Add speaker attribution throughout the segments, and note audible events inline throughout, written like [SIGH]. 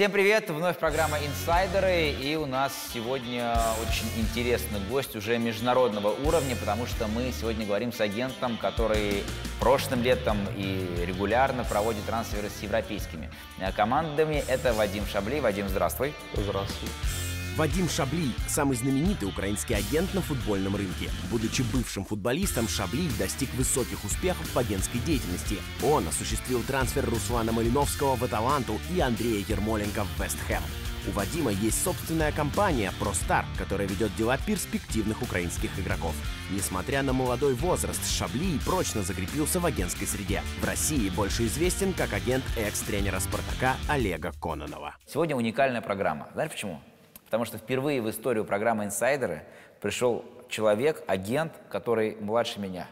Speaker 1: Всем привет! Вновь программа «Инсайдеры». И у нас сегодня очень интересный гость уже международного уровня, потому что мы сегодня говорим с агентом, который прошлым летом и регулярно проводит трансферы с европейскими командами. Это Вадим Шабли. Вадим, здравствуй.
Speaker 2: Здравствуй.
Speaker 3: Вадим Шабли – самый знаменитый украинский агент на футбольном рынке. Будучи бывшим футболистом, Шабли достиг высоких успехов в агентской деятельности. Он осуществил трансфер Руслана Малиновского в Аталанту и Андрея Ермоленко в Вестхэм. У Вадима есть собственная компания ProStar, которая ведет дела перспективных украинских игроков. Несмотря на молодой возраст, Шабли прочно закрепился в агентской среде. В России больше известен как агент экс-тренера «Спартака» Олега Кононова.
Speaker 1: Сегодня уникальная программа. Знаешь почему? Потому что впервые в историю программы «Инсайдеры» пришел человек, агент, который младше меня.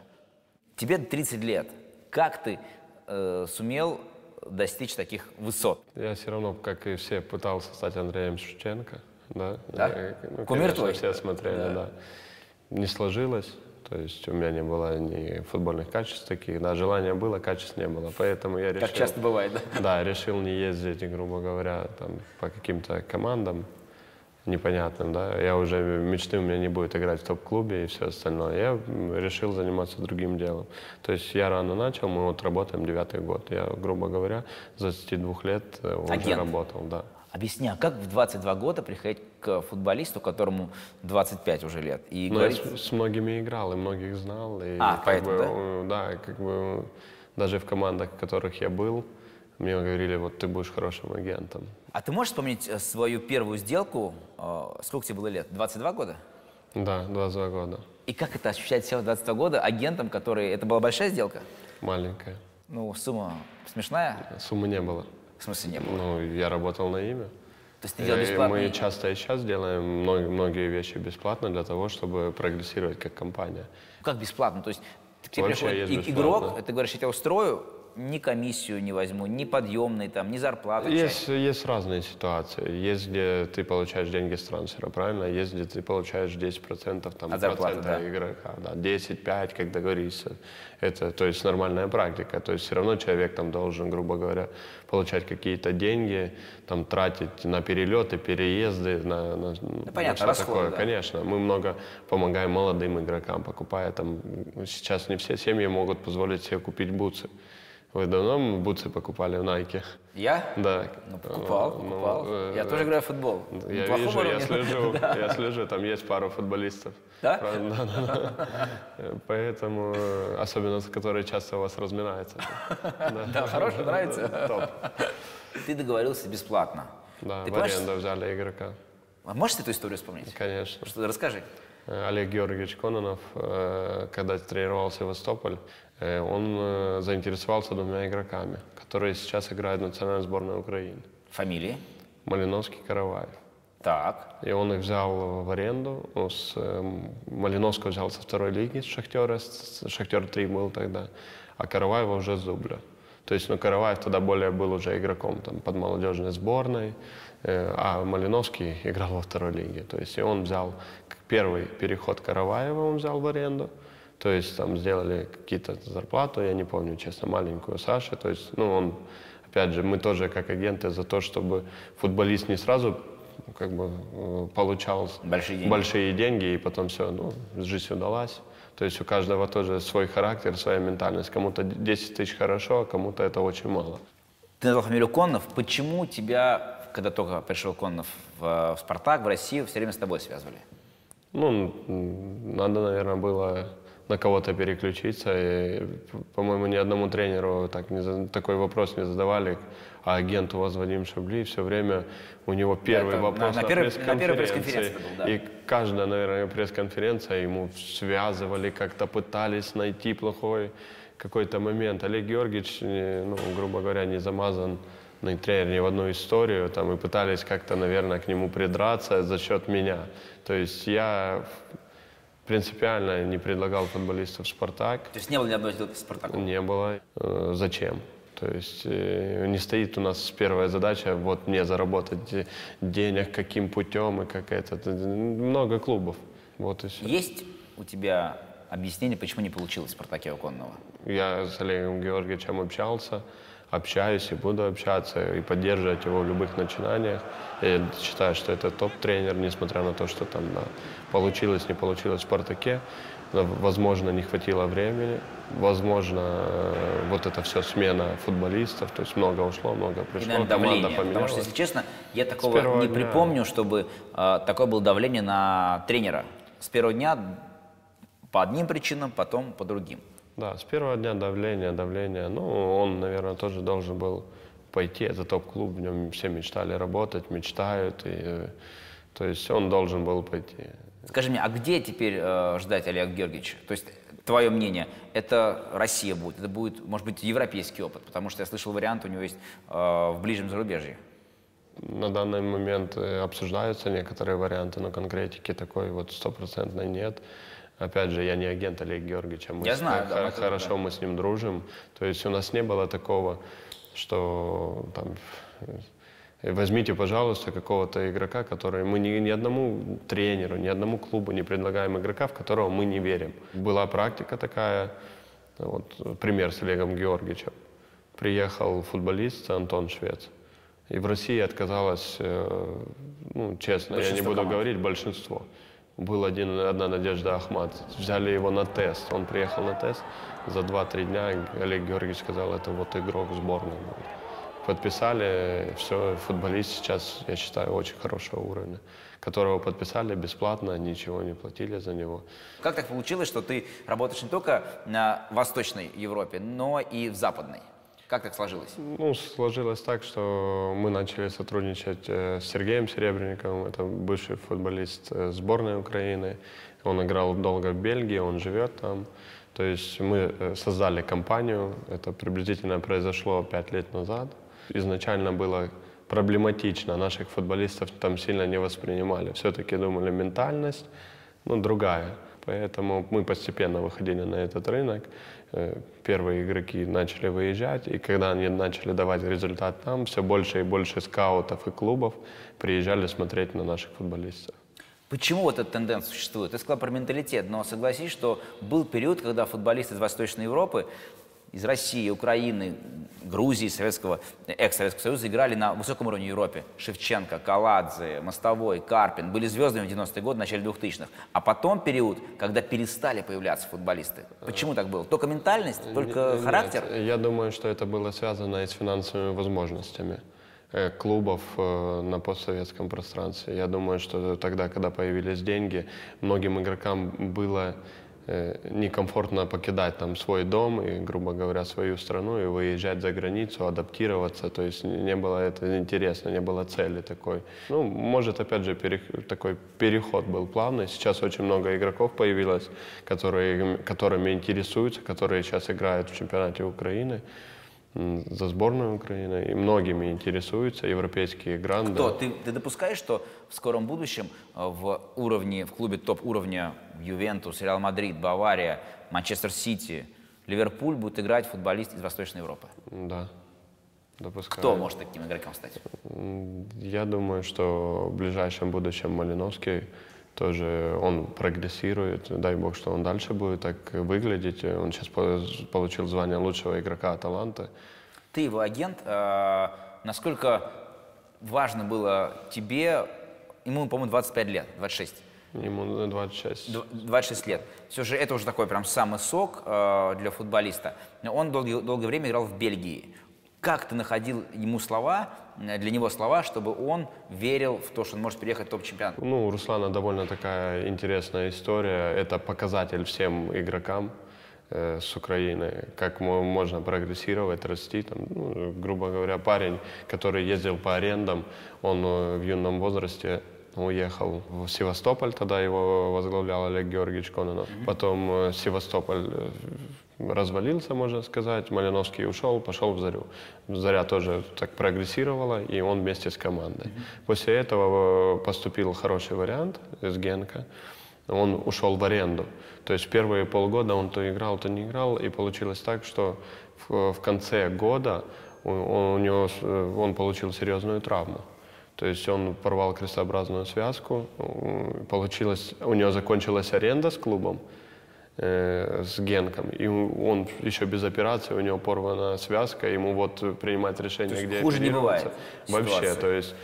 Speaker 1: Тебе 30 лет. Как ты э, сумел достичь таких высот?
Speaker 2: Я все равно, как и все, пытался стать Андреем Шевченко. Да?
Speaker 1: Да?
Speaker 2: Я, ну,
Speaker 1: Кумир
Speaker 2: конечно,
Speaker 1: твой?
Speaker 2: все смотрели,
Speaker 1: Да.
Speaker 2: да. Не сложилось. То есть у меня не было ни футбольных качеств таких, да, желания было, качеств не было. Поэтому я решил...
Speaker 1: Как часто бывает, да?
Speaker 2: Да, решил не ездить, грубо говоря, там, по каким-то командам непонятным, да. Я уже мечты у меня не будет играть в топ-клубе и все остальное. Я решил заниматься другим делом. То есть я рано начал, мы вот работаем девятый год. Я, грубо говоря, с 22 лет э, уже
Speaker 1: Агент.
Speaker 2: работал, да.
Speaker 1: Объясни, а как в 22 года приходить к футболисту, которому 25 уже лет, и
Speaker 2: Ну, я
Speaker 1: говорить...
Speaker 2: с, с многими играл, и многих знал. И
Speaker 1: А,
Speaker 2: как
Speaker 1: поэтому,
Speaker 2: бы,
Speaker 1: да?
Speaker 2: да, как бы даже в командах, в которых я был, мне говорили, вот ты будешь хорошим агентом.
Speaker 1: А ты можешь вспомнить э, свою первую сделку? э, Сколько тебе было лет? 22 года?
Speaker 2: Да, 22 года.
Speaker 1: И как это ощущать себя в 22 года агентом, который... Это была большая сделка?
Speaker 2: Маленькая.
Speaker 1: Ну, сумма смешная?
Speaker 2: Суммы не было.
Speaker 1: В смысле, не было.
Speaker 2: Ну, я работал на имя.
Speaker 1: То есть ты делал
Speaker 2: Э,
Speaker 1: бесплатно?
Speaker 2: Мы часто и сейчас делаем многие, многие вещи бесплатно для того, чтобы прогрессировать как компания.
Speaker 1: Как бесплатно? То есть к тебе
Speaker 2: Вообще
Speaker 1: приходит игрок,
Speaker 2: бесплатно.
Speaker 1: ты говоришь, я тебя устрою, ни комиссию не возьму, ни подъемный, там, ни зарплату. часть.
Speaker 2: Есть, есть разные ситуации. Есть, где ты получаешь деньги с трансфера, правильно? Есть, где ты получаешь 10% там,
Speaker 1: От зарплаты, да.
Speaker 2: игрока. Да, 10-5, как договоришься. Это, то есть, нормальная практика. То есть, все равно человек там должен, грубо говоря, получать какие-то деньги, там, тратить на перелеты, переезды, на, на, на
Speaker 1: понятно,
Speaker 2: что
Speaker 1: расходы,
Speaker 2: такое.
Speaker 1: да.
Speaker 2: Конечно, мы много помогаем молодым игрокам, покупая там... Сейчас не все семьи могут позволить себе купить бутсы. Вы давно бутсы покупали в Найке?
Speaker 1: Я?
Speaker 2: Да.
Speaker 1: Ну, покупал,
Speaker 2: Ну,
Speaker 1: покупал.
Speaker 2: э,
Speaker 1: я тоже играю в футбол.
Speaker 2: Я
Speaker 1: Неплохого
Speaker 2: вижу, я
Speaker 1: уровня.
Speaker 2: слежу, [LAUGHS] я слежу, там есть пару футболистов.
Speaker 1: Да?
Speaker 2: Э, Поэтому, э, особенно, которые часто у вас разминаются. [LAUGHS]
Speaker 1: Да, хороший, нравится.
Speaker 2: Топ.
Speaker 1: Ты договорился бесплатно.
Speaker 2: Да, в аренду взяли игрока.
Speaker 1: а можешь эту историю вспомнить?
Speaker 2: Конечно.
Speaker 1: Что, расскажи.
Speaker 2: Э, Олег Георгиевич Кононов, э, когда тренировался в Истополь, э, он заинтересовался двумя игроками, которые сейчас играют в национальной сборной Украины.
Speaker 1: Фамилии?
Speaker 2: Малиновский, Караваев.
Speaker 1: Так.
Speaker 2: И он их взял в аренду. С Малиновского взял со второй лиги, Шахтера, Шахтер 3 был тогда, а Караваева уже с Зубля. То есть, ну, Караваев тогда более был уже игроком там, под молодежной сборной, а Малиновский играл во второй лиге. То есть, и он взял первый переход Караваева, он взял в аренду. То есть, там сделали какие-то зарплату, я не помню, честно, маленькую Саши. То есть, ну, он, опять же, мы тоже как агенты за то, чтобы футболист не сразу ну, как бы э, получал
Speaker 1: Большие деньги.
Speaker 2: большие деньги, и потом все, ну, жизнь удалась. То есть у каждого тоже свой характер, своя ментальность. Кому-то 10 тысяч хорошо, а кому-то это очень мало.
Speaker 1: Ты назвал фамилию Коннов. Почему тебя, когда только пришел Коннов в, в «Спартак», в Россию, все время с тобой связывали?
Speaker 2: Ну, надо, наверное, было на кого-то переключиться. И, по-моему, ни одному тренеру так не такой вопрос не задавали. А агент у вас Вадим Шабли все время у него первый
Speaker 1: это
Speaker 2: вопрос
Speaker 1: на- на на первой пресс-конференции был, да.
Speaker 2: И каждая, наверное, пресс-конференция ему связывали, как-то пытались найти плохой какой-то момент. Олег Георгиевич, э, ну, грубо говоря, не замазан тренер ни в одну историю, там, и пытались как-то, наверное, к нему придраться за счет меня. То есть я принципиально не предлагал футболистов в «Спартак»,
Speaker 1: То есть не было ни одной сделки с «Спартаком»?
Speaker 2: не было. Э, Зачем? То есть э, не стоит у нас первая задача вот мне заработать денег каким путем и как это. Много клубов. Вот и все.
Speaker 1: Есть у тебя объяснение, почему не получилось в «Спартаке» у Коннова?
Speaker 2: Я с Олегом Георгиевичем общался. Общаюсь и буду общаться, и поддерживать его в любых начинаниях. Я считаю, что это топ-тренер, несмотря на то, что там да, получилось, не получилось в «Спартаке». Возможно, не хватило времени, возможно, э, вот это все смена футболистов, то есть много ушло, много пришло,
Speaker 1: и, наверное,
Speaker 2: команда
Speaker 1: давление,
Speaker 2: поменялась.
Speaker 1: Потому что, если честно, я такого не
Speaker 2: дня...
Speaker 1: припомню, чтобы э, такое было давление на тренера. С первого дня по одним причинам, потом по другим.
Speaker 2: Да, с первого дня давление, давление. Ну, он, наверное, тоже должен был пойти. Это топ-клуб, в нем все мечтали работать, мечтают. И, то есть он должен был пойти.
Speaker 1: Скажи мне, а где теперь э, ждать Олега Георгиевича? То есть, твое мнение, это Россия будет, это будет, может быть, европейский опыт? Потому что я слышал вариант, у него есть э, в ближнем зарубежье.
Speaker 2: На данный момент э, обсуждаются некоторые варианты, но конкретики такой вот стопроцентной нет. Опять же, я не агент Олега Георгиевича. Мы
Speaker 1: я
Speaker 2: с,
Speaker 1: знаю, да,
Speaker 2: Хорошо,
Speaker 1: да.
Speaker 2: мы с ним дружим. То есть у нас не было такого, что там возьмите, пожалуйста, какого-то игрока, который мы ни, ни одному тренеру, ни одному клубу не предлагаем игрока, в которого мы не верим. Была практика такая, вот пример с Олегом Георгиевичем. Приехал футболист Антон Швец. И в России отказалось, э, ну, честно, я не буду команд. говорить, большинство был один, одна Надежда Ахмат. Взяли его на тест. Он приехал на тест. За 2-3 дня Олег Георгиевич сказал, это вот игрок сборной. Подписали, все, футболист сейчас, я считаю, очень хорошего уровня, которого подписали бесплатно, ничего не платили за него.
Speaker 1: Как так получилось, что ты работаешь не только на Восточной Европе, но и в Западной? Как так сложилось?
Speaker 2: Ну, сложилось так, что мы начали сотрудничать э, с Сергеем Серебренниковым, это бывший футболист э, сборной Украины. Он играл долго в Бельгии, он живет там. То есть мы э, создали компанию, это приблизительно произошло пять лет назад. Изначально было проблематично, наших футболистов там сильно не воспринимали. Все-таки думали ментальность, ну, другая. Поэтому мы постепенно выходили на этот рынок. Э, первые игроки начали выезжать, и когда они начали давать результат там, все больше и больше скаутов и клубов приезжали смотреть на наших футболистов.
Speaker 1: Почему вот эта тенденция существует? Ты сказал про менталитет, но согласись, что был период, когда футболисты из Восточной Европы из России, Украины, Грузии, Советского, экс-Советского Союза играли на высоком уровне в Европе. Шевченко, Каладзе, Мостовой, Карпин были звездами в 90-е годы, в начале 2000-х. А потом период, когда перестали появляться футболисты. Почему так было? Только ментальность? Только
Speaker 2: Нет,
Speaker 1: характер?
Speaker 2: Я думаю, что это было связано и с финансовыми возможностями э, клубов э, на постсоветском пространстве. Я думаю, что тогда, когда появились деньги, многим игрокам было Э, некомфортно покидать там свой дом и, грубо говоря, свою страну и выезжать за границу, адаптироваться. То есть не было это интересно, не было цели такой. Ну, может, опять же, перех... такой переход был плавный. Сейчас очень много игроков появилось, которые, которыми интересуются, которые сейчас играют в чемпионате Украины за сборную Украины, и многими интересуются европейские гранды.
Speaker 1: Кто? Ты, ты допускаешь, что в скором будущем э, в уровне, в клубе топ-уровня Ювентус, Реал Мадрид, Бавария, Манчестер Сити, Ливерпуль будет играть футболист из Восточной Европы?
Speaker 2: Да, допускаю.
Speaker 1: Кто может таким игроком стать?
Speaker 2: Я думаю, что в ближайшем будущем Малиновский тоже он прогрессирует. Дай бог, что он дальше будет так выглядеть. Он сейчас получил звание лучшего игрока Аталанты.
Speaker 1: Ты его агент. Э, насколько важно было тебе, ему, по-моему, 25 лет, 26.
Speaker 2: Ему 26.
Speaker 1: 26 лет. Все же это уже такой прям самый сок э, для футболиста. Он долгое, долгое время играл в Бельгии. Как ты находил ему слова, э, для него слова, чтобы он верил в то, что он может переехать в топ-чемпионат?
Speaker 2: Ну, у Руслана довольно такая интересная история. Это показатель всем игрокам э, с Украины, как можно прогрессировать, расти. Там, ну, грубо говоря, парень, который ездил по арендам, он э, в юном возрасте уехал в Севастополь, тогда его возглавлял Олег Георгиевич Кононов. Mm-hmm. Потом э, Севастополь развалился, можно сказать. Малиновский ушел, пошел в Зарю. Заря тоже так прогрессировала, и он вместе с командой. Mm-hmm. После этого э, поступил хороший вариант из Генка. Он ушел в аренду. То есть первые полгода он то играл, то не играл, и получилось так, что в, в конце года у, у него, э, он получил серьезную травму. То есть он порвал крестообразную связку, получилось, у него закончилась аренда с клубом, э, с Генком. И он еще без операции, у него порвана связка, ему вот принимать решение, где
Speaker 1: хуже не бывает
Speaker 2: Вообще,
Speaker 1: ситуация.
Speaker 2: то есть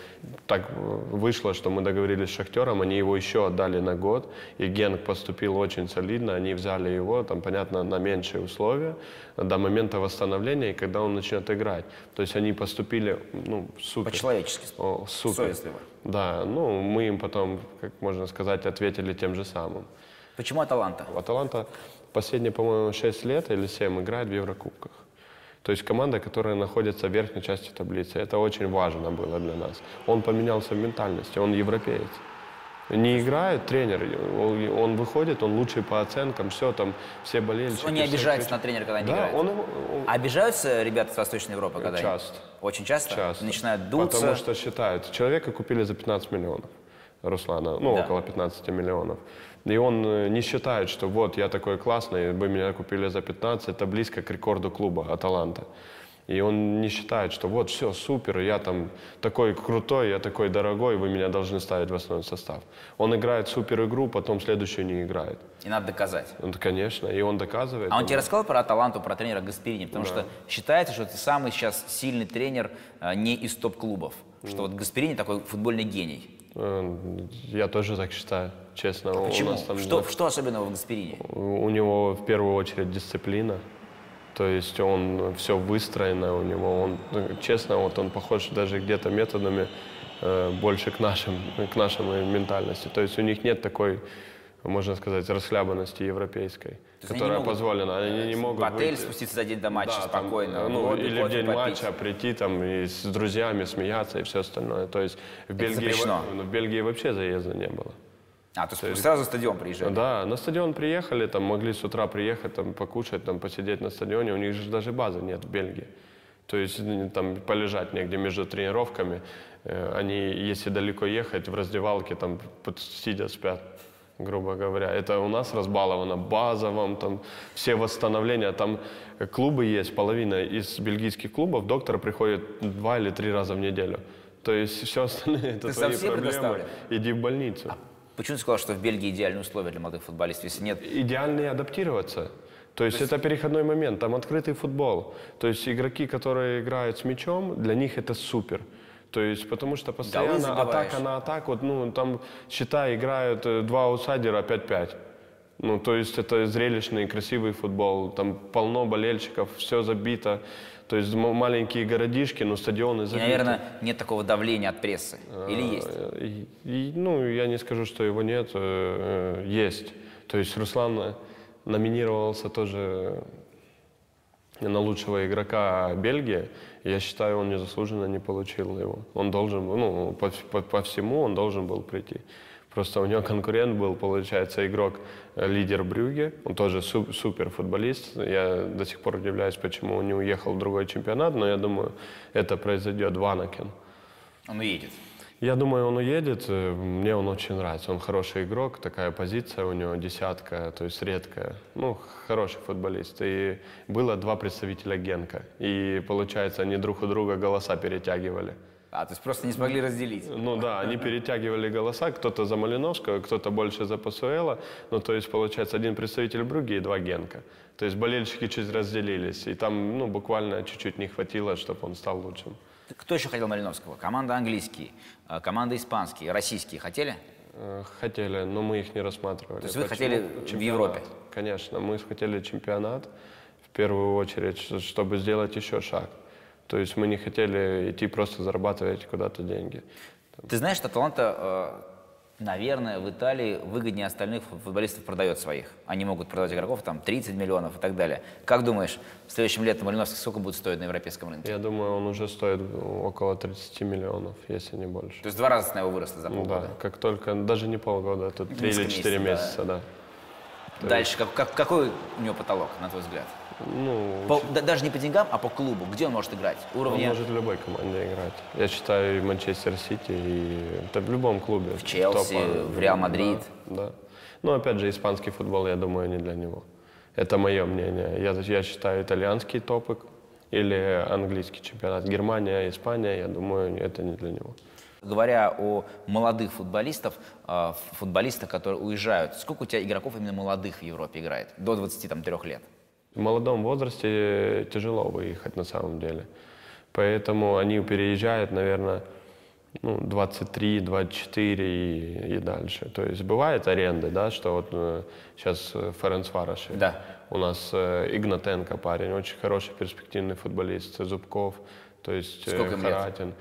Speaker 2: так вышло, что мы договорились с Шахтером, они его еще отдали на год, и Генк поступил очень солидно, они взяли его, там, понятно, на меньшие условия до момента восстановления, и когда он начнет играть. То есть они поступили, ну, супер.
Speaker 1: По-человечески.
Speaker 2: Супер.
Speaker 1: Совестливо.
Speaker 2: Да, ну, мы им потом, как можно сказать, ответили тем же самым.
Speaker 1: Почему Аталанта?
Speaker 2: Аталанта последние, по-моему, 6 лет или 7 играет в Еврокубках. То есть команда, которая находится в верхней части таблицы. Это очень важно было для нас. Он поменялся в ментальности, он европеец. Не играет тренер, он, выходит, он лучший по оценкам, все там, все болельщики.
Speaker 1: Он не
Speaker 2: все
Speaker 1: обижается
Speaker 2: кричат.
Speaker 1: на тренера, когда не
Speaker 2: Да,
Speaker 1: играет?
Speaker 2: он, он-
Speaker 1: Обижаются ребята с Восточной Европы, когда они-
Speaker 2: Часто.
Speaker 1: Очень часто?
Speaker 2: Часто.
Speaker 1: Начинают дуться.
Speaker 2: Потому что считают, человека купили за 15 миллионов, Руслана, ну,
Speaker 1: Да.
Speaker 2: около 15 миллионов. И он э, не считает, что вот я такой классный, вы меня купили за 15, это близко к рекорду клуба Аталанта. И он не считает, что вот все, супер, я там такой крутой, я такой дорогой, вы меня должны ставить в основной состав. Он играет супер игру, потом следующую не играет.
Speaker 1: И надо доказать.
Speaker 2: Ну, конечно, и он доказывает.
Speaker 1: А он
Speaker 2: Он-
Speaker 1: тебе рассказал про Аталанту, про тренера Гасперини? Потому что считается, что это самый сейчас сильный тренер а, не из топ-клубов. Что вот Гасперини такой футбольный гений.
Speaker 2: Э, Я тоже так считаю, честно. У
Speaker 1: Почему?
Speaker 2: нас там
Speaker 1: Что, что особенного в Гасперини?
Speaker 2: У него в первую очередь дисциплина. То есть он все выстроено у него. Он, ну, честно, вот он похож даже где-то методами э, больше к нашим, к нашей ментальности. То есть у них нет такой, можно сказать, расхлябанности европейской,
Speaker 1: есть они
Speaker 2: которая
Speaker 1: могут,
Speaker 2: позволена. Они не могут
Speaker 1: в отель
Speaker 2: выйти.
Speaker 1: спуститься за день до матча
Speaker 2: Да, там,
Speaker 1: спокойно.
Speaker 2: ну,
Speaker 1: лобби
Speaker 2: или в день
Speaker 1: попить.
Speaker 2: матча прийти там и с друзьями смеяться и все остальное. То есть в Бельгии, во- ну, в Бельгии вообще заезда не было.
Speaker 1: А, то есть сразу в стадион приезжали?
Speaker 2: Да, на стадион приехали, там могли с утра приехать, там покушать, там посидеть на стадионе. У них же даже базы нет в Бельгии. То есть там полежать негде между тренировками. Э, Они, если далеко ехать, в раздевалке там сидя спят, грубо говоря. Это у нас разбаловано база вам, там все восстановления. Там клубы есть, половина из бельгийских клубов, доктор приходит два или три раза в неделю. То есть все остальное это
Speaker 1: Ты
Speaker 2: твои проблемы. Иди в больницу.
Speaker 1: Почему ты сказал, что в Бельгии идеальные условия для молодых футболистов? Если нет,
Speaker 2: идеальнее адаптироваться. То есть, это переходной момент, там открытый футбол. То есть игроки, которые играют с мячом, для них это супер. То есть, потому что постоянно
Speaker 1: забиваешь.
Speaker 2: атака на атаку, вот, ну, там, считай, играют э, два аутсайдера 5-5. Ну, то есть это зрелищный, красивый футбол, там полно болельщиков, все забито. То есть маленькие городишки, но стадионы
Speaker 1: и,
Speaker 2: забиты.
Speaker 1: наверное, нет такого давления от прессы. Или есть?
Speaker 2: И- и, ну, я не скажу, что его нет, э, э, есть. То есть Руслан номинировался тоже на лучшего игрока Бельгии. Я считаю, он незаслуженно не получил его. Он должен ну, по, по- по всему он должен был прийти. Просто у него конкурент был, получается, игрок, э, лидер Брюге. Он тоже су- супер футболист. Я до сих пор удивляюсь, почему он не уехал в другой чемпионат, но я думаю, это произойдет Ванакен.
Speaker 1: Он уедет.
Speaker 2: Я думаю, он уедет. Э, Мне он очень нравится. Он хороший игрок, такая позиция у него десятка, то есть редкая. Ну, хороший футболист. И было два представителя Генка. И, получается, они друг у друга голоса перетягивали.
Speaker 1: А, то есть просто не смогли разделить.
Speaker 2: Ну да, они перетягивали голоса, кто-то за Малиновского, кто-то больше за Пасуэла. Ну, то есть, получается, один представитель Бруги и два Генка. То есть болельщики чуть разделились. И там, ну, буквально чуть-чуть не хватило, чтобы он стал лучшим.
Speaker 1: Кто еще хотел Малиновского? Команда английские, а, команда испанские, российские хотели?
Speaker 2: Э, Хотели, но мы их не рассматривали.
Speaker 1: То есть вы
Speaker 2: Почему?
Speaker 1: хотели в
Speaker 2: Чемпионат.
Speaker 1: Европе?
Speaker 2: Конечно, мы хотели чемпионат в первую очередь, чтобы сделать еще шаг. То есть мы не хотели идти просто зарабатывать куда-то деньги.
Speaker 1: Ты знаешь, что Аталанта, э, наверное, в Италии выгоднее остальных фу- футболистов продает своих. Они могут продавать игроков там 30 миллионов и так далее. Как думаешь, следующим летом Малиновский сколько будет стоить на европейском рынке?
Speaker 2: Я думаю, он уже стоит около 30 миллионов, если не больше.
Speaker 1: То есть в два раза цена его выросла за полгода.
Speaker 2: да, как только, даже не полгода, тут 3 или
Speaker 1: Несколько
Speaker 2: 4
Speaker 1: месяцев,
Speaker 2: месяца, да.
Speaker 1: Дальше, как, как- какой у него потолок, на твой взгляд?
Speaker 2: Ну,
Speaker 1: По- да- даже не по деньгам, а по клубу. Где он может играть?
Speaker 2: он
Speaker 1: Уровня
Speaker 2: может в любой команде играть. Я считаю, и Манчестер Сити, и это в любом клубе. В
Speaker 1: Челси, в Реал Мадрид.
Speaker 2: Да. Ну, опять же, испанский футбол, я думаю, не для него. Это мое мнение. Я, я считаю, итальянский топик или английский чемпионат. Германия, Испания, я думаю, это не для него.
Speaker 1: Говоря о молодых футболистов, э, футболистах, которые уезжают, сколько у тебя игроков именно молодых в Европе играет? До 23 лет?
Speaker 2: В молодом возрасте тяжело выехать на самом деле. Поэтому они переезжают, наверное, ну, 23, 24 и, и дальше. То есть бывает аренда, да, что вот э, сейчас э, Ференц Вараши.
Speaker 1: Да.
Speaker 2: У нас э, Игнатенко парень, очень хороший перспективный футболист, Зубков, то есть э,
Speaker 1: Сколько им лет?
Speaker 2: Харатин.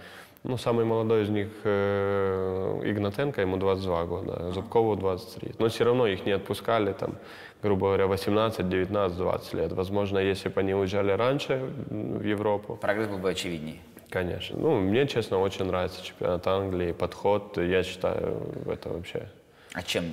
Speaker 2: Ну, самый молодой из них э, Игнатенко, ему 22 года, Зубкову 23. Но все равно их не отпускали, там, грубо говоря, 18, 19, 20 лет. Возможно, если бы они уезжали раньше в Европу,
Speaker 1: Прогресс был бы очевиднее.
Speaker 2: Конечно. Ну, мне, честно, очень нравится чемпионат Англии, подход. Я считаю, это вообще...
Speaker 1: А чем?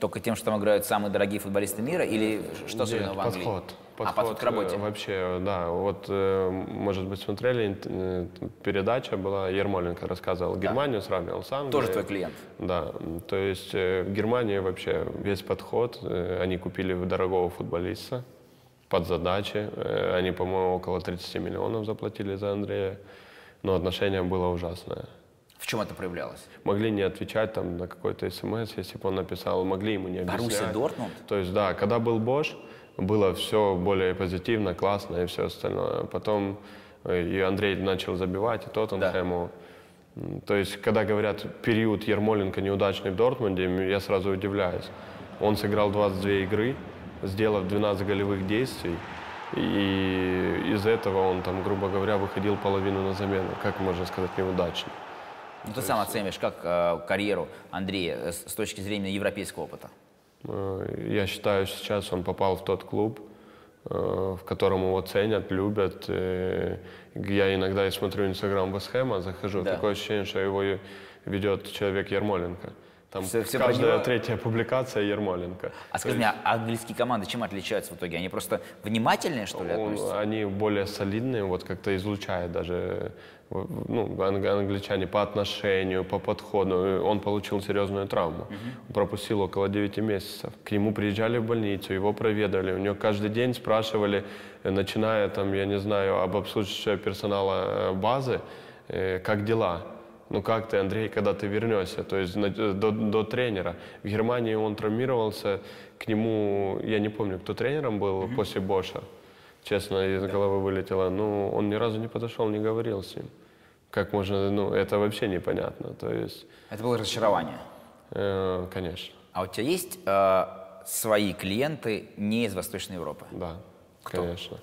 Speaker 1: Только тем, что там играют самые дорогие футболисты мира или что особенно
Speaker 2: Нет,
Speaker 1: в Англии?
Speaker 2: подход.
Speaker 1: А подход к работе?
Speaker 2: э, Вообще, да. Вот, э, может быть, смотрели, э, передача была, Ермоленко рассказывал, Германию сравнивал с Англией.
Speaker 1: Тоже твой клиент.
Speaker 2: Да, то есть в Германии вообще весь подход, они купили дорогого футболиста под задачи, они, по-моему, около 30 миллионов заплатили за Андрея, но отношение было ужасное.
Speaker 1: В чем это проявлялось?
Speaker 2: Могли не отвечать там на какой-то смс, если бы он написал, могли ему не объяснять.
Speaker 1: Боруссия Дортмунд?
Speaker 2: То есть, да, когда был Бош, было все более позитивно, классно и все остальное. Потом э, и Андрей начал забивать, и Тоттенхэму. М, То есть, когда говорят, период Ермоленко неудачный в Дортмунде, я сразу удивляюсь. Он сыграл 22 игры, сделав 12 голевых действий, и из этого он, там, грубо говоря, выходил половину на замену. Как можно сказать, неудачно.
Speaker 1: Ну, ты сам оцениваешь, как э, карьеру Андрея э, с с точки зрения европейского опыта?
Speaker 2: Э, Я считаю, сейчас он попал в тот клуб, э, в котором его ценят, любят. Э, Я иногда и смотрю Инстаграм Вестхэма, захожу,
Speaker 1: Да.
Speaker 2: такое ощущение, что его ведет человек Ермоленко. Там
Speaker 1: всё про
Speaker 2: каждая
Speaker 1: него?
Speaker 2: третья публикация Ермоленко.
Speaker 1: А скажи мне, а английские команды чем отличаются в итоге? Они просто внимательнее, что ли,
Speaker 2: Он-
Speaker 1: относятся?
Speaker 2: они более солидные, вот как-то излучает даже ну, ан- англичане по отношению, по подходу. Он получил серьезную травму. Он пропустил около 9 месяцев. К нему приезжали в больницу, его проведали. У него каждый день спрашивали, э, начиная там, я не знаю, об обслуживающего персонала э, базы, э, как дела. Ну как ты, Андрей, когда ты вернешься? То есть до, до тренера. В Германии он травмировался, к нему, я не помню, кто тренером был после Боша. Честно, из головы вылетело. Ну, он ни разу не подошел, не говорил с ним. Как можно, ну, это вообще непонятно. То есть,
Speaker 1: Это было разочарование.
Speaker 2: э, конечно,
Speaker 1: А у тебя есть э, свои клиенты не из Восточной Европы?
Speaker 2: да, конечно.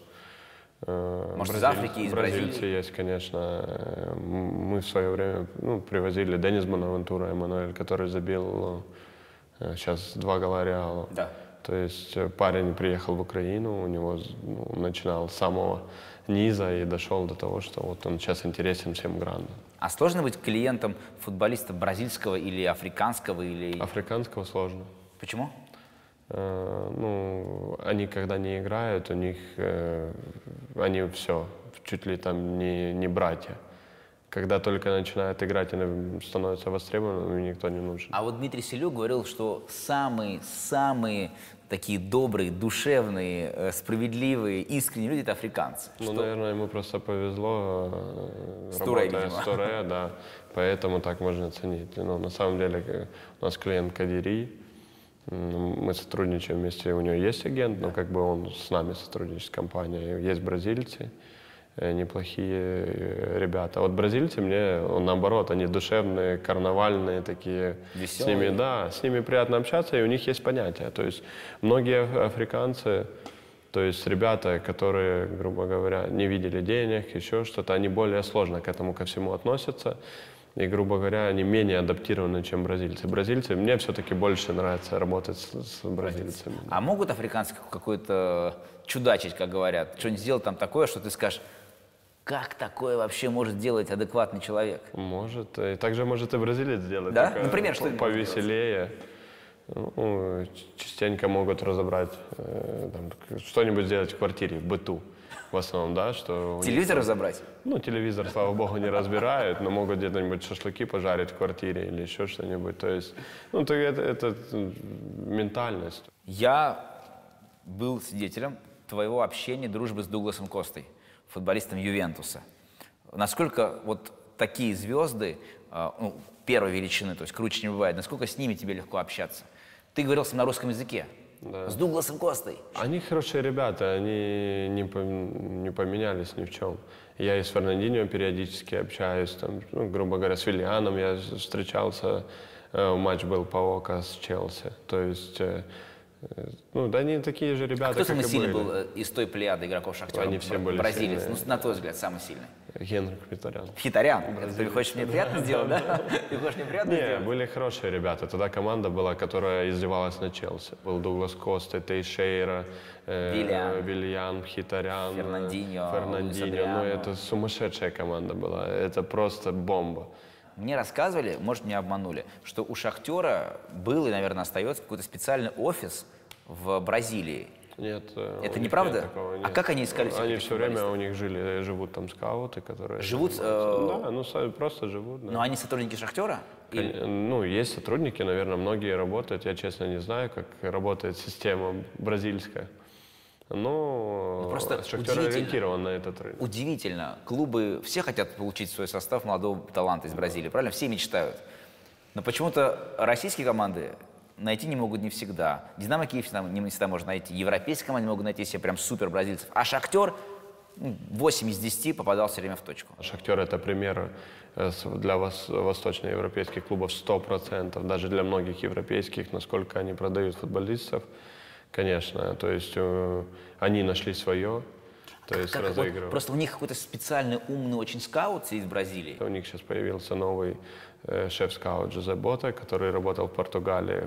Speaker 2: Э,
Speaker 1: Может, из
Speaker 2: бразиль-
Speaker 1: Африки, из
Speaker 2: Бразильцы
Speaker 1: Бразилии?
Speaker 2: есть, конечно. Э, Мы в свое время ну, привозили Денис Бонавентура, Эммануэль, который забил ну, сейчас два гола Реалу.
Speaker 1: Да.
Speaker 2: То есть э, парень приехал в Украину, у него ну, начинал с самого низа и дошел до того, что вот он сейчас интересен всем грандам.
Speaker 1: А сложно быть клиентом футболиста бразильского или африканского или...
Speaker 2: Африканского сложно.
Speaker 1: Почему?
Speaker 2: Э, ну, они когда не играют, у них, э, они все, чуть ли там не, не братья. Когда только начинают играть, они становятся востребованными, никто не нужен.
Speaker 1: А вот Дмитрий Селюк говорил, что самые-самые такие добрые, душевные, э, справедливые, искренние люди — это африканцы.
Speaker 2: Ну, наверное, ему просто повезло, э,
Speaker 1: С Туре,
Speaker 2: с Туре, [LAUGHS] да, поэтому так можно оценить. Но на самом деле э, у нас клиент Кадири, мы сотрудничаем вместе, у него есть агент, но как бы он с нами сотрудничает, с компанией. Есть бразильцы, неплохие э, ребята. Вот бразильцы мне, наоборот, они душевные, карнавальные такие. С
Speaker 1: Веселые.
Speaker 2: ними, да, с ними приятно общаться, и у них есть понятия. То есть многие аф- африканцы, то есть ребята, которые, грубо говоря, не видели денег, еще что-то, они более сложно к этому ко всему относятся. И, грубо говоря, они менее адаптированы, чем бразильцы. Бразильцы, мне все-таки больше нравится работать с, с бразильцами.
Speaker 1: А могут африканцы какой-то чудачить, как говорят, что-нибудь сделать там такое, что ты скажешь, как такое вообще может делать адекватный человек?
Speaker 2: Может. И также может и бразилец сделать.
Speaker 1: Да? Например, что
Speaker 2: Повеселее. Ну, ч- частенько могут разобрать, э, там, что-нибудь сделать в квартире, в быту. В основном, да, что... у них
Speaker 1: Телевизор разобрать?
Speaker 2: Ну, телевизор, слава богу, не разбирают, но могут где-нибудь шашлыки пожарить в квартире или еще что-нибудь. То есть, ну, то это, это ментальность.
Speaker 1: Я был свидетелем твоего общения, дружбы с Дугласом Костой, футболистом Ювентуса. Насколько вот такие звезды э, ну, первой величины, то есть круче не бывает, насколько с ними тебе легко общаться? Ты говорил с ним на русском языке.
Speaker 2: Да.
Speaker 1: С Дугласом Костой.
Speaker 2: Они хорошие ребята, они не, пом- не поменялись ни в чем. Я и с Фернандинho периодически общаюсь, там, ну, грубо говоря, с Вильяном я встречался, э, матч был по ОКО с Челси. То есть, э, ну, да они такие же ребята,
Speaker 1: Кто
Speaker 2: как
Speaker 1: самый сильный был э, из той плеяды игроков Шахтера?
Speaker 2: Они все были
Speaker 1: Бразилец.
Speaker 2: сильные.
Speaker 1: Ну, на твой взгляд, самый сильный.
Speaker 2: Митарян.
Speaker 1: Хитарян. Это Ты хочешь мне приятно сделать, да? Ты хочешь мне приятно
Speaker 2: Не,
Speaker 1: сделать?
Speaker 2: были хорошие ребята. Тогда команда была, которая издевалась на Челси. Был Дуглас Коста, Тейшейра, э,
Speaker 1: Вильян.
Speaker 2: Хитарян,
Speaker 1: Фернандиньо,
Speaker 2: Фернандиньо. Ну, это сумасшедшая команда была. Это просто бомба.
Speaker 1: Мне рассказывали, может, меня обманули, что у Шахтера был и, наверное, остается какой-то специальный офис в Бразилии.
Speaker 2: Нет. э,
Speaker 1: Это неправда?
Speaker 2: нет
Speaker 1: А как они искали
Speaker 2: Они все время у них жили, живут там скауты, которые...
Speaker 1: Живут,
Speaker 2: занимаются.
Speaker 1: э,
Speaker 2: Да, ну са- просто живут. да.
Speaker 1: Но они сотрудники Шахтера? Или-
Speaker 2: Ну, есть сотрудники, наверное, многие работают. Я, честно, не знаю, как работает система бразильская. Но
Speaker 1: Ну, просто
Speaker 2: Шахтер ориентирован на этот рынок.
Speaker 1: Удивительно. Клубы все хотят получить в свой состав молодого таланта из Бразилии, правильно? Все мечтают. Но почему-то российские команды найти не могут не всегда. Динамо Киев не всегда можно найти. Европейские команды могут найти себе прям супер бразильцев. А Шахтер ну, 8 из 10 попадал все время в точку.
Speaker 2: Шахтер это пример э, для вос- восточноевропейских клубов 100%, даже для многих европейских, насколько они продают футболистов, конечно. То есть э, они нашли свое, то есть
Speaker 1: Как- вот
Speaker 2: разыгрывают.
Speaker 1: просто у них какой-то специальный умный очень скаут из Бразилии.
Speaker 2: У них сейчас появился новый э, шеф-скаут Жозе Бота, который работал в Португалии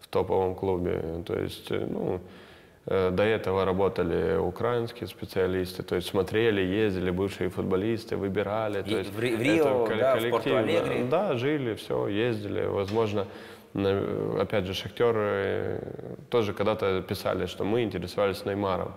Speaker 2: в топовом клубе. То есть, э, ну, э, до этого работали украинские специалисты, то есть смотрели, ездили бывшие футболисты, выбирали.
Speaker 1: И
Speaker 2: то есть
Speaker 1: в Ри- в
Speaker 2: это
Speaker 1: Рио,
Speaker 2: кол-
Speaker 1: да, в. Порту-Алегре.
Speaker 2: Да, жили, все, ездили. Возможно, опять же, шахтеры тоже когда-то писали, что мы интересовались Неймаром.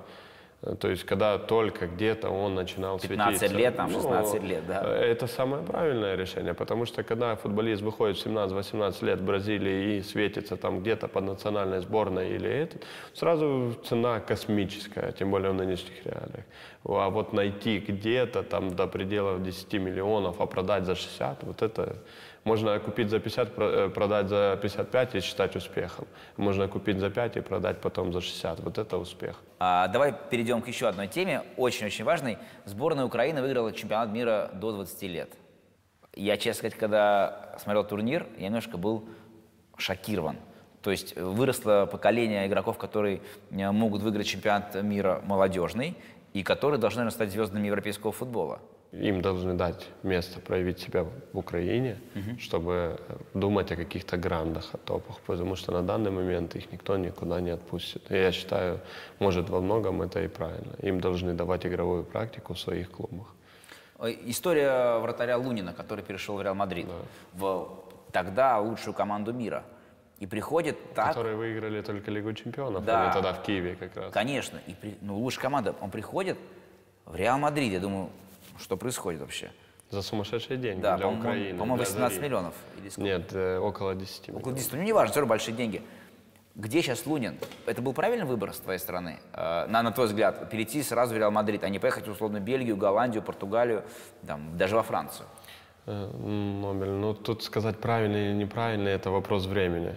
Speaker 2: Э, То есть, когда только где-то он начинал
Speaker 1: 15
Speaker 2: светиться.
Speaker 1: лет, там,
Speaker 2: Ну,
Speaker 1: 16 лет, да.
Speaker 2: это самое правильное решение, потому что когда футболист выходит в 17-18 лет в Бразилии и светится там где-то под национальной сборной или этот, сразу цена космическая, тем более в нынешних реалиях. А вот найти где-то там до пределов 10 миллионов, а продать за 60, вот это можно купить за 50, про- э, продать за 55 и считать успехом. Можно купить за 5 и продать потом за 60. Вот это успех.
Speaker 1: А, давай перейдем к еще одной теме, очень-очень важной. Сборная Украины выиграла чемпионат мира до 20 лет. Я, честно сказать, когда смотрел турнир, я немножко был шокирован. То есть выросло поколение игроков, которые э, могут выиграть чемпионат мира молодежный и которые должны стать звездами европейского футбола.
Speaker 2: Им должны дать место проявить себя в Украине, чтобы э, думать о каких-то грандах, о топах, потому что на данный момент их никто никуда не отпустит. И я считаю, может, во многом это и правильно. Им должны давать игровую практику в своих клубах.
Speaker 1: Э, История вратаря Лунина, который перешел в Реал Мадрид, в тогда лучшую команду мира. И приходит так,
Speaker 2: Которые выиграли только Лигу чемпионов,
Speaker 1: Да.
Speaker 2: они тогда в Киеве как раз.
Speaker 1: Конечно, и при- ну, лучшая команда. Он приходит в Реал Мадрид. Я думаю, что происходит вообще?
Speaker 2: За сумасшедшие деньги
Speaker 1: Да,
Speaker 2: для
Speaker 1: по-моему,
Speaker 2: Украины.
Speaker 1: по-моему,
Speaker 2: для
Speaker 1: 18
Speaker 2: Зари.
Speaker 1: миллионов. Или сколько?
Speaker 2: Нет, э, около 10
Speaker 1: Около
Speaker 2: миллионов.
Speaker 1: 10. Ну, неважно, все равно большие деньги. Где сейчас Лунин? Это был правильный выбор с твоей стороны? Э, На, на твой взгляд, перейти сразу в Реал Мадрид, а не поехать, условно, в Бельгию, Голландию, Португалию, там, даже во Францию?
Speaker 2: Э, Нобель, ну тут сказать правильно или неправильно, это вопрос времени.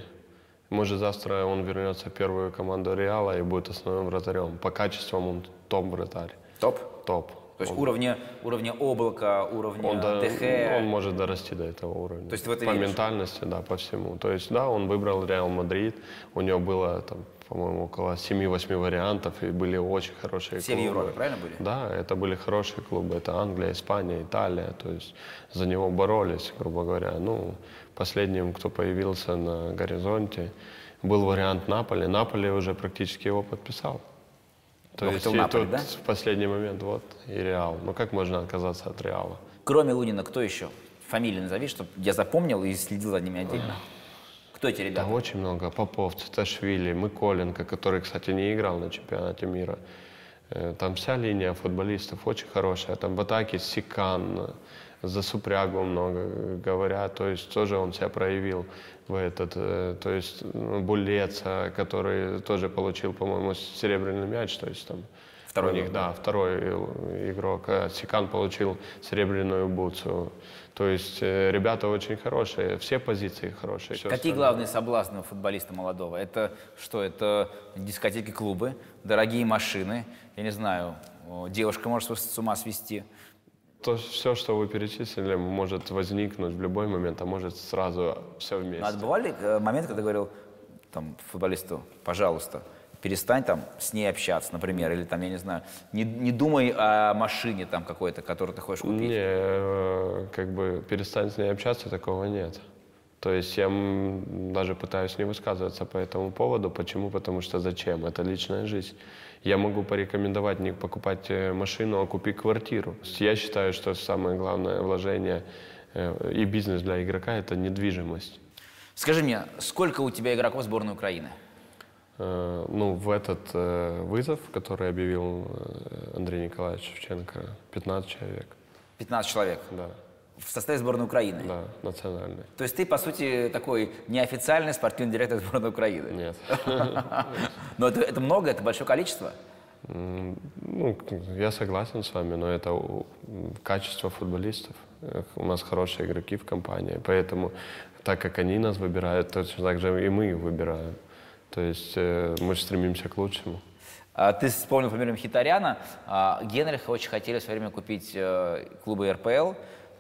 Speaker 2: Может завтра он вернется в первую команду Реала и будет основным вратарем. По качествам он топ-вратарь.
Speaker 1: Топ?
Speaker 2: Топ.
Speaker 1: То есть
Speaker 2: он,
Speaker 1: уровня, уровня облака, уровня
Speaker 2: он, до- он может дорасти до этого уровня.
Speaker 1: То есть в это
Speaker 2: По
Speaker 1: веришь?
Speaker 2: ментальности, да, по всему. То есть, да, он выбрал Реал Мадрид. У него было, там, по-моему, около 7-8 вариантов, и были очень хорошие
Speaker 1: Все в
Speaker 2: клубы.
Speaker 1: Европе, правильно были?
Speaker 2: Да, это были хорошие клубы. Это Англия, Испания, Италия. То есть за него боролись, грубо говоря. Ну, последним, кто появился на горизонте, был вариант Наполи. Наполи уже практически его подписал. То
Speaker 1: Ну,
Speaker 2: есть
Speaker 1: хотел
Speaker 2: тут
Speaker 1: да?
Speaker 2: в последний момент вот и Реал. Ну как можно отказаться от Реала?
Speaker 1: Кроме Лунина, кто еще? Фамилии назови, чтобы я запомнил и следил за ними отдельно. Кто эти
Speaker 2: Да,
Speaker 1: ребята?
Speaker 2: очень много. Попов, Циташвили, Миколенко, который, кстати, не играл на чемпионате мира. Э, Там вся линия футболистов очень хорошая. Там в атаке Сикан, за Супрягу много э, говорят. То есть тоже он себя проявил в этот. э, То есть ну, Булеца, который тоже получил, по-моему, серебряный мяч. То есть там
Speaker 1: Второй
Speaker 2: у них, да, второй игрок. А Сикан получил серебряную бутсу. То есть э, ребята очень хорошие, все позиции хорошие.
Speaker 1: Какие
Speaker 2: остальное.
Speaker 1: главные соблазны у футболиста молодого? Это что? Это дискотеки, клубы, дорогие машины, я не знаю, девушка может с ума свести.
Speaker 2: То все, что вы перечислили, может возникнуть в любой момент, а может сразу все вместе.
Speaker 1: А бывали э, моменты, когда говорил там, футболисту, пожалуйста, перестань там с ней общаться, например, или там, я не знаю, не, не думай о машине там какой-то, которую ты хочешь купить.
Speaker 2: Не, э, как бы перестань с ней общаться, такого нет. То есть я даже пытаюсь не высказываться по этому поводу. Почему? Потому что зачем? Это личная жизнь. Я могу порекомендовать не покупать э, машину, а купить квартиру. Я считаю, что самое главное вложение э, и бизнес для игрока – это недвижимость.
Speaker 1: Скажи мне, сколько у тебя игроков сборной Украины?
Speaker 2: Э, Ну, в этот вызов, который объявил Андрей Николаевич Шевченко, 15 человек.
Speaker 1: 15 человек.
Speaker 2: Да,
Speaker 1: В составе сборной Украины.
Speaker 2: да, национальный.
Speaker 1: То есть ты, по сути, такой неофициальный спортивный директор сборной Украины.
Speaker 2: Нет. [LAUGHS]
Speaker 1: Но это, это много, это большое количество.
Speaker 2: Ну, я согласен с вами, но это качество футболистов. У нас хорошие игроки в компании, поэтому так как они нас выбирают, точно так же и мы их выбираем. То есть э, мы стремимся к лучшему.
Speaker 1: А, Ты вспомнил пример Мхитаряна. А, Генриха очень хотели в свое время купить э, клубы РПЛ.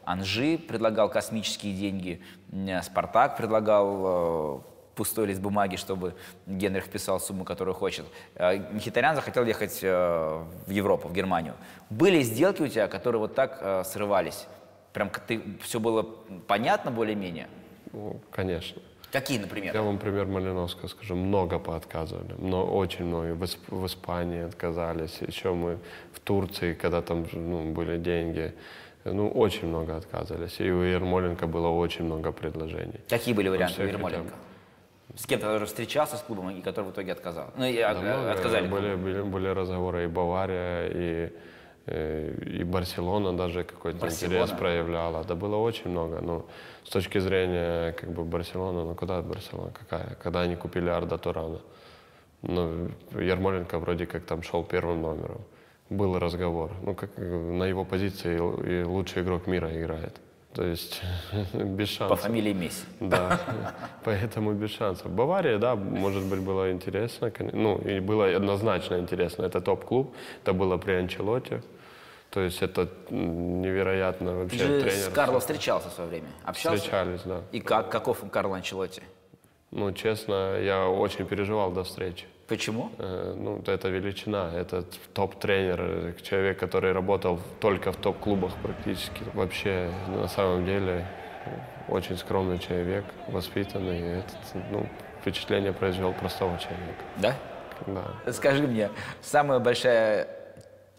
Speaker 1: Анжи предлагал космические деньги. Спартак предлагал э, пустой лист бумаги, чтобы Генрих писал сумму, которую хочет. Мхитарян захотел ехать э, в Европу, в Германию. Были сделки у тебя, которые вот так э, срывались? Прям ты, все было понятно более-менее?
Speaker 2: Ну, конечно.
Speaker 1: Какие, например?
Speaker 2: Я вам пример Малиновского скажу. Много поотказывали, но очень много. В, Исп- в Испании отказались, еще мы в Турции, когда там ну, были деньги. Ну, очень много отказывались. И у Ермоленко было очень много предложений.
Speaker 1: Какие были варианты у Ермоленко? С кем-то который встречался с клубом и который в итоге отказал? Ну, и,
Speaker 2: Да
Speaker 1: э,
Speaker 2: много.
Speaker 1: отказали.
Speaker 2: Были, были, были разговоры и Бавария, и, э, и Барселона даже какой-то
Speaker 1: Барселона?
Speaker 2: интерес проявляла. Да было очень много. Но с точки зрения как бы Барселоны, ну куда Барселона, какая? Когда они купили Арда Турана. Ну, Ярмоленко вроде как там шел первым номером. Был разговор. Ну, как на его позиции и лучший игрок мира играет. То есть [LAUGHS] без
Speaker 1: По
Speaker 2: шансов.
Speaker 1: фамилии Месси.
Speaker 2: Да, [LAUGHS] поэтому без шансов. Бавария, да, может быть, было интересно. Ну, и было однозначно интересно. Это топ-клуб, это было при Анчелоте. То есть это невероятно
Speaker 1: Ты
Speaker 2: вообще
Speaker 1: же
Speaker 2: тренер.
Speaker 1: с Карло встречался в свое время? Общался?
Speaker 2: Встречались, да.
Speaker 1: И как? Каков Карло Анчелотти?
Speaker 2: Ну, честно, я очень переживал до встречи.
Speaker 1: Почему?
Speaker 2: Э, Ну, это величина, это топ-тренер, э, человек, который работал только в топ-клубах практически. Вообще, на самом деле, очень скромный человек, воспитанный. и Этот, ну, впечатление произвел простого человека.
Speaker 1: Да?
Speaker 2: Да.
Speaker 1: Скажи мне, самая большая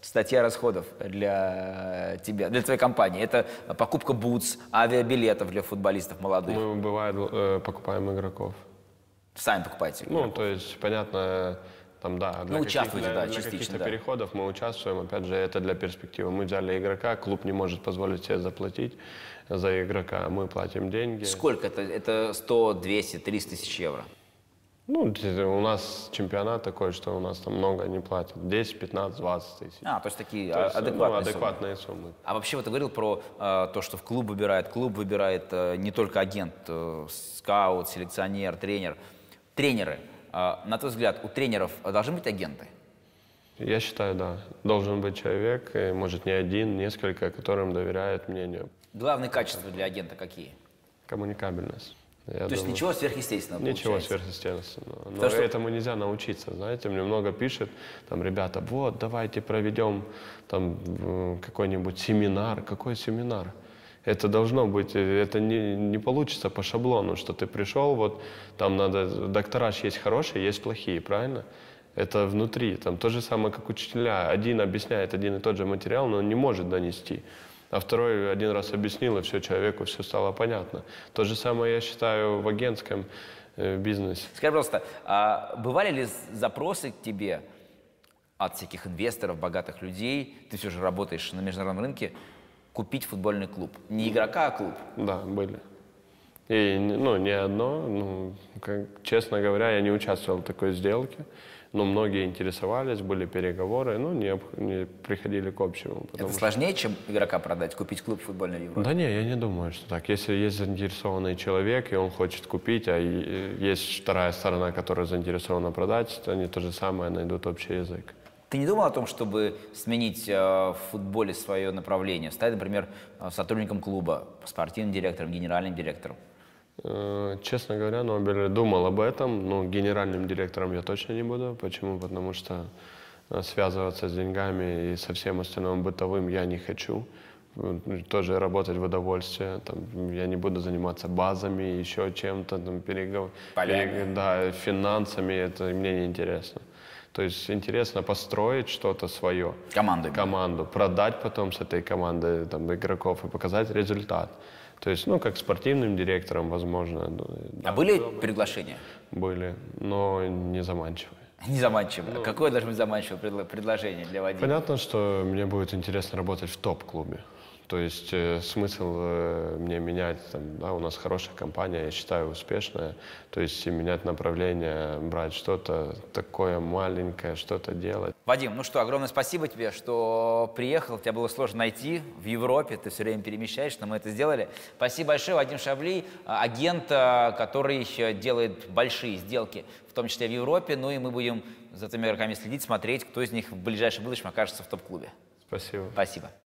Speaker 1: статья расходов для тебя, для твоей компании, это покупка бутс, авиабилетов для футболистов молодых.
Speaker 2: Мы, бывает, э, покупаем игроков.
Speaker 1: Сами покупаете.
Speaker 2: Ну, то есть, понятно, там, да, для,
Speaker 1: Ну, участвуете,
Speaker 2: каких-
Speaker 1: да,
Speaker 2: для, для
Speaker 1: частично, да.
Speaker 2: переходов мы участвуем, опять же, это для перспективы. Мы взяли игрока, клуб не может позволить себе заплатить за игрока, мы платим деньги.
Speaker 1: Сколько это? Это 100, 200, 300 тысяч евро.
Speaker 2: Ну, у нас чемпионат такой, что у нас там много не платят. 10, 15, 20 тысяч.
Speaker 1: А, то есть такие
Speaker 2: То есть, ну,
Speaker 1: адекватные суммы.
Speaker 2: адекватные суммы.
Speaker 1: А вообще вот ты говорил про э, то, что в клуб выбирает. Клуб выбирает э, не только агент, э, скаут, селекционер, тренер. Тренеры. Э, на твой взгляд, у тренеров должны быть агенты?
Speaker 2: Я считаю, да. Должен быть человек, может, не один, несколько, которым доверяют мнению.
Speaker 1: Главные качества для агента какие?
Speaker 2: Коммуникабельность. Я
Speaker 1: то есть
Speaker 2: думаю.
Speaker 1: ничего сверхъестественного
Speaker 2: Ничего
Speaker 1: получается?
Speaker 2: сверхъестественного. Но
Speaker 1: Потому что-
Speaker 2: этому нельзя научиться, знаете. Мне много пишет, там, ребята, вот, давайте проведем там какой-нибудь семинар. Какой семинар? Это должно быть, э, это не, не получится по шаблону, что ты пришел, вот, там надо, доктора ж есть хорошие, есть плохие, правильно? Это внутри, там то же самое, как учителя. Один объясняет один и тот же материал, но он не может донести. А второй один раз объяснил, и все, человеку все стало понятно. То же самое я считаю в агентском э, бизнесе.
Speaker 1: Скажи, пожалуйста, а бывали ли запросы к тебе от всяких инвесторов, богатых людей, ты все же работаешь на международном рынке, купить футбольный клуб? Не игрока, а клуб.
Speaker 2: Да, были. И, ну, не одно, ну, как, честно говоря, я не участвовал в такой сделке, но многие интересовались, были переговоры, ну, не, не приходили к общему.
Speaker 1: Это сложнее, чем игрока продать, купить клуб футбольный в Европе?
Speaker 2: Да не, я не думаю, что так. Если есть заинтересованный человек, и он хочет купить, а есть вторая сторона, которая заинтересована продать, то они то же самое найдут общий язык.
Speaker 1: Ты не думал о том, чтобы сменить э, в футболе свое направление, стать, например, э, сотрудником клуба, спортивным директором, генеральным директором?
Speaker 2: Э, честно говоря, Нобель думал об этом, но генеральным директором я точно не буду. Почему? Потому что связываться с деньгами и со всем остальным бытовым я не хочу. Тоже работать в удовольствие. Там, я не буду заниматься базами, еще чем-то, там, перегов... перег... да, финансами. Это мне не интересно. То есть интересно построить что-то свое.
Speaker 1: Команду.
Speaker 2: Команду. Продать потом с этой командой там, игроков и показать результат. То есть, ну, как спортивным директором, возможно. Ну,
Speaker 1: а были приглашения?
Speaker 2: Были, но не заманчивые. [LAUGHS]
Speaker 1: Не заманчивые. Ну, Какое должно быть заманчивое предложение для Вадима?
Speaker 2: Понятно, что мне будет интересно работать в топ-клубе. То есть э, смысл э, мне менять, там, да, у нас хорошая компания, я считаю, успешная. То есть менять направление, брать что-то такое маленькое, что-то делать.
Speaker 1: Вадим, ну что, огромное спасибо тебе, что приехал. Тебя было сложно найти в Европе, ты все время перемещаешь, но мы это сделали. Спасибо большое, Вадим Шабли, агент, который делает большие сделки, в том числе в Европе. Ну и мы будем за этими игроками следить, смотреть, кто из них в ближайшем будущем окажется в топ-клубе.
Speaker 2: Спасибо.
Speaker 1: Спасибо.